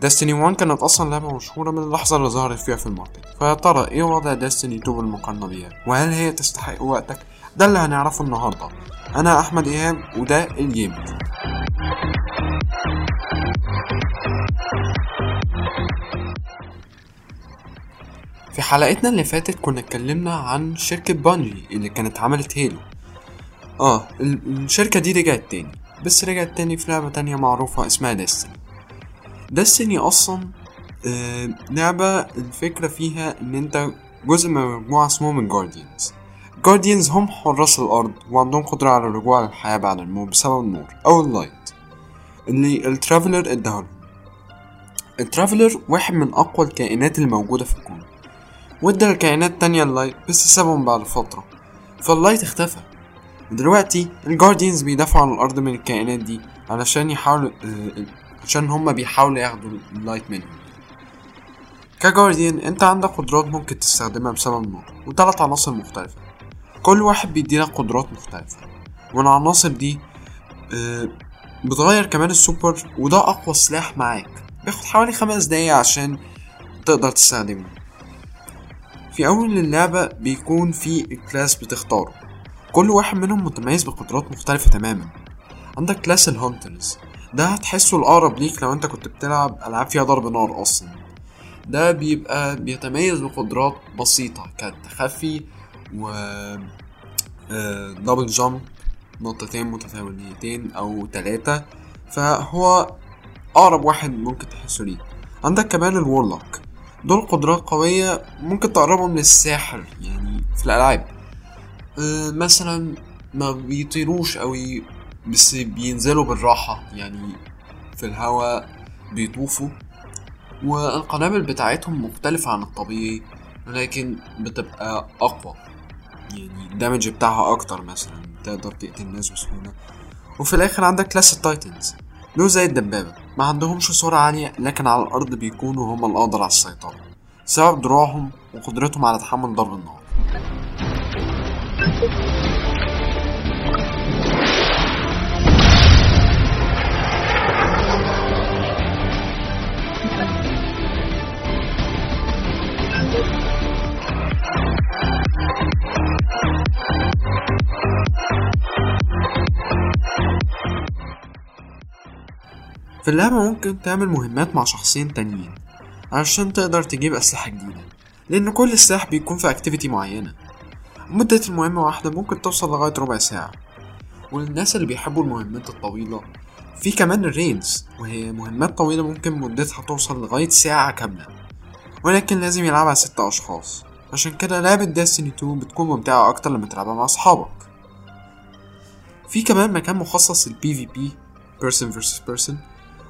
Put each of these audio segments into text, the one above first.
Destiny 1 كانت أصلا لعبة مشهورة من اللحظة اللي ظهرت فيها في ال market. فيا ترى إيه وضع Destiny 2 بالمقارنة بيها؟ وهل هي تستحق وقتك؟ ده اللي هنعرفه النهاردة. أنا أحمد إيهاب وده ال gamer في حلقتنا اللي فاتت كنا اتكلمنا عن شركة Bungie اللي كانت عملت Halo آه ال- الشركة دي رجعت تاني بس رجعت تاني في لعبة تانية معروفة اسمها Destiny Destiny أصلا آه لعبة الفكرة فيها إن أنت جزء من مجموعة اسمهم ال Guardians ال Guardians هم حراس الأرض وعندهم قدرة على الرجوع للحياة بعد الموت بسبب النور أو ال Light اللي ال Traveler اداهولهم ال Traveler واحد من أقوى الكائنات اللي موجودة في الكون. وادى الكائنات تانية ال Light بس سابهم بعد فترة فال Light اختفى. ودلوقتي ال Guardians بيدافعوا عن الأرض من الكائنات دي علشان يحاولوا آه، عشان هما بيحاولوا ياخدوا ال Light منهم. ك Guardian انت عندك قدرات ممكن تستخدمها بسبب النور وثلاث عناصر مختلفة. كل واحد بيديلك قدرات مختلفة والعناصر دي آه، بتغير كمان السوبر وده أقوى سلاح معاك. بياخد حوالي خمس دقايق عشان تقدر تستخدمه. في أول اللعبة بيكون في class بتختاره. كل واحد منهم متميز بقدرات مختلفة تماما. عندك class ال Hunters. ده هتحسه الأقرب ليك لو أنت كنت بتلعب ألعاب فيها ضرب نار أصلا. ده بيبقى بيتميز بقدرات بسيطة كالتخفي و double jump نطتين متتاليتين أو تلاتة. فهو أقرب واحد ممكن تحسه ليه. عندك كمان ال Warlock دول قدرات قوية ممكن تقربهم للساحر يعني في الألعاب. أه مثلا ما بيطيروش أوي بس بينزلوا بالراحة يعني في الهواء بيطوفوا. والقنابل بتاعتهم مختلفة عن الطبيعي ولكن بتبقى أقوى. يعني ال damage بتاعها أكتر مثلا تقدر تقتل الناس بسهولة. وفي الآخر عندك class ال Titans دول زي الدبابة. ما عندهمش سرعة عالية لكن على الأرض بيكونوا هما الأقدر على السيطرة. بسبب دروعهم وقدرتهم على تحمل ضرب النار. في اللعبة ممكن تعمل مهمات مع شخصين تانيين علشان تقدر تجيب أسلحة جديدة لأن كل سلاح بيكون في activity معينة. مدة المهمة واحدة ممكن توصل لغاية ربع ساعة. وللناس اللي بيحبوا المهمات الطويلة في كمان ال Raids وهي مهمات طويلة ممكن مدتها توصل لغاية ساعة كاملة ولكن لازم يلعبها ست أشخاص. عشان كده لعبة Destiny 2 بتكون ممتعة أكتر لما تلعبها مع أصحابك. في كمان مكان مخصص لل PVP person versus person.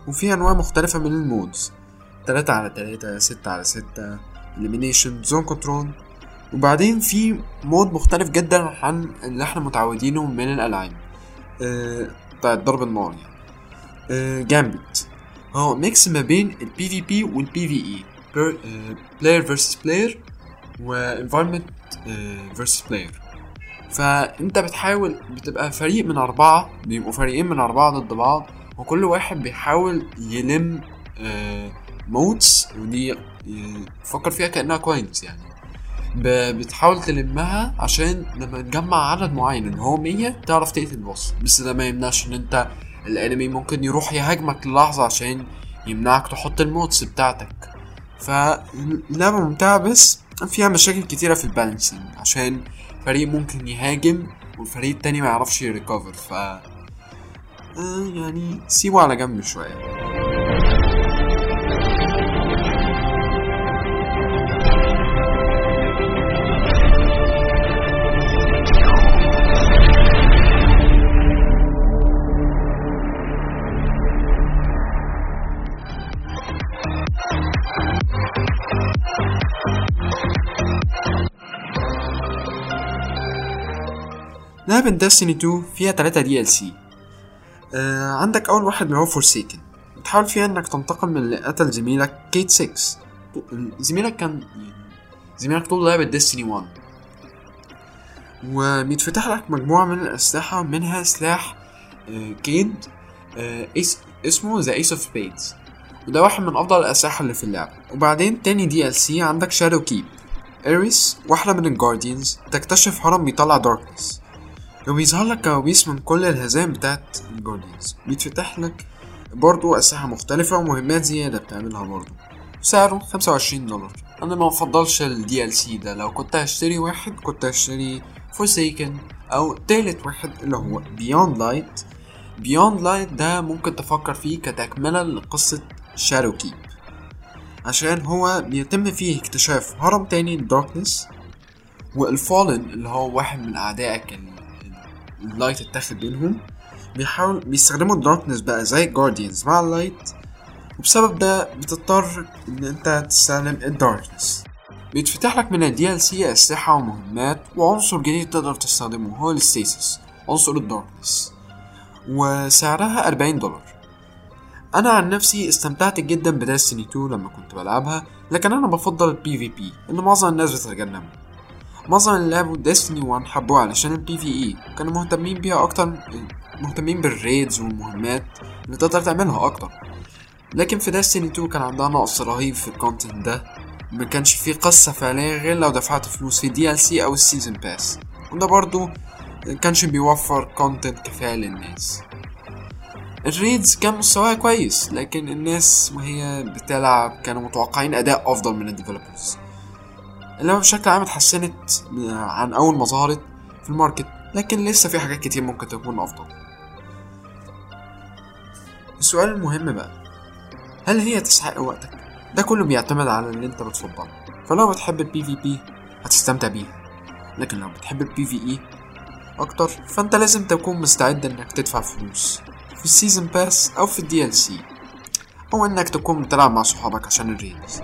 وفي أنواع مختلفة من ال modes. تلاتة على تلاتة ستة على ستة elimination zone control. وبعدين في mode مختلف جدا عن اللي إحنا متعودينه من الألعاب آه، بتاع ضرب النار يعني. آه، Gambit هو mix ما بين ال PVP وال PVE player versus player و environment player فأنت بتحاول بتبقى فريق من أربعة بيبقوا فريقين من أربعة ضد بعض. وكل واحد بيحاول يلم motes ودي آه، فكر فيها كأنها coins يعني. بتحاول تلمها عشان لما تجمع عدد معين اللي هو 100 تعرف تقتل ال boss. بس ده ما يمنعش إن أنت ال enemy ممكن يروح يهاجمك للحظة عشان يمنعك تحط ال motes بتاعتك. فاللعبة ممتعة بس فيها مشاكل كتيرة في البالانسنج. عشان فريق ممكن يهاجم والفريق التاني ما يعرفش يريكفر ف آه يعني سيبه على جنب شوية. لعبة Destiny 2 فيها 3 DLC عندك أول واحد اللي هو Forsaken بتحاول فيها إنك تنتقم من اللي قتل زميلك Cayde 6 زميلك كان زميلك طول لعبة Destiny 1 وبيتفتح لك مجموعة من الأسلحة منها سلاح آه، Cayde آه، اس- اسمه the Ace of Spades وده واحد من أفضل الأسلحة اللي في اللعبة. وبعدين تاني DLC عندك Shadow Keep Eris واحدة من ال Guardians تكتشف هرم بيطلع Darkness وبيظهر لك كوابيس من كل الهزائم بتاعت ال Guardians بيتفتح لك برضو أسلحة مختلفة ومهمات زيادة بتعملها برضو. سعره 25 دولار. أنا ما بفضلش ال DLC ده. لو كنت هشتري واحد كنت هشتري Forsaken أو تالت واحد اللي هو Beyond Light. Beyond Light ده ممكن تفكر فيه كتكملة لقصة Shadow Keep. عشان هو بيتم فيه اكتشاف هرم تاني ال Darkness وال Fallen اللي هو واحد من أعدائك ال- ال- ال Light اتاخد بينهم بيحاول بيستخدموا ال Darkness بقى زي ال Guardians مع ال Light وبسبب ده بتضطر إن أنت تستخدم ال Darkness بيتفتح لك من ال DLC أسلحة ومهمات وعنصر جديد تقدر تستخدمه هو ال Stasis عنصر ال Darkness وسعرها 40 دولار. أنا عن نفسي استمتعت جدا ب Destiny 2 لما كنت بلعبها لكن أنا بفضل ال PVP اللي معظم الناس بتتجنبه. معظم اللي لعبوا Destiny 1 حبوها علشان ال PVE كانوا مهتمين بيها أكتر مهتمين بال Raids والمهمات اللي تقدر تعملها أكتر. لكن في Destiny 2 كان عندها نقص رهيب في ال content ده. ما كانش فيه قصة فعلية غير لو دفعت فلوس في DLC أو ال season pass وده برضو كانش بيوفر content كفاية للناس ال Raids كان مستواها كويس لكن الناس وهي بتلعب كانوا متوقعين أداء أفضل من ال developers اللعبة بشكل عام اتحسنت عن أول ما ظهرت في ال market لكن لسه في حاجات كتير ممكن تكون أفضل. السؤال المهم بقى هل هي تستحق وقتك؟ ده كله بيعتمد على اللي أنت بتفضله. فلو بتحب ال PVP هتستمتع بيها لكن لو بتحب ال PVE أكتر فأنت لازم تكون مستعد إنك تدفع فلوس في ال season pass أو في ال DLC أو إنك تكون بتلعب مع صحابك عشان ال Raids.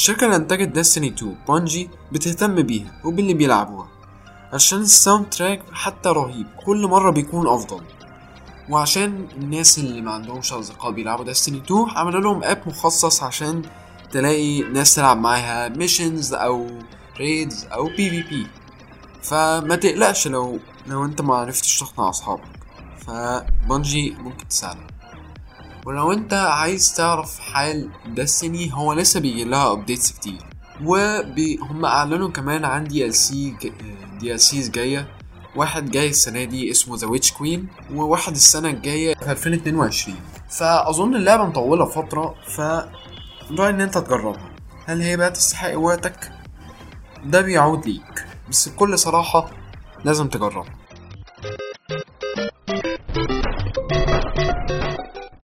الشركة اللي انتجت Destiny 2 Bungie بتهتم بيها وباللي بيلعبوها عشان ال soundtrack حتى رهيب كل مرة بيكون أفضل. وعشان الناس اللي ما عندهمش أصدقاء بيلعبوا Destiny 2 عملوا لهم app مخصص عشان تلاقي ناس تلعب معاها missions أو raids أو PvP فما تقلقش لو لو أنت ما عرفتش تقنع أصحابك. ف Bungie ممكن تساعدك. ولو انت عايز تعرف حال Destiny هو لسه بيجي لها updates كتير. وهم أعلنوا كمان عن دي ال سي دي ال سيز جاية. واحد جاي السنة دي اسمه The Witch Queen وواحد السنة الجاية في 2022 فأظن اللعبة مطولة فترة ف رأيي إن أنت تجربها. هل هي بقى تستحق وقتك؟ ده بيعود ليك. بس بكل صراحة لازم تجربها.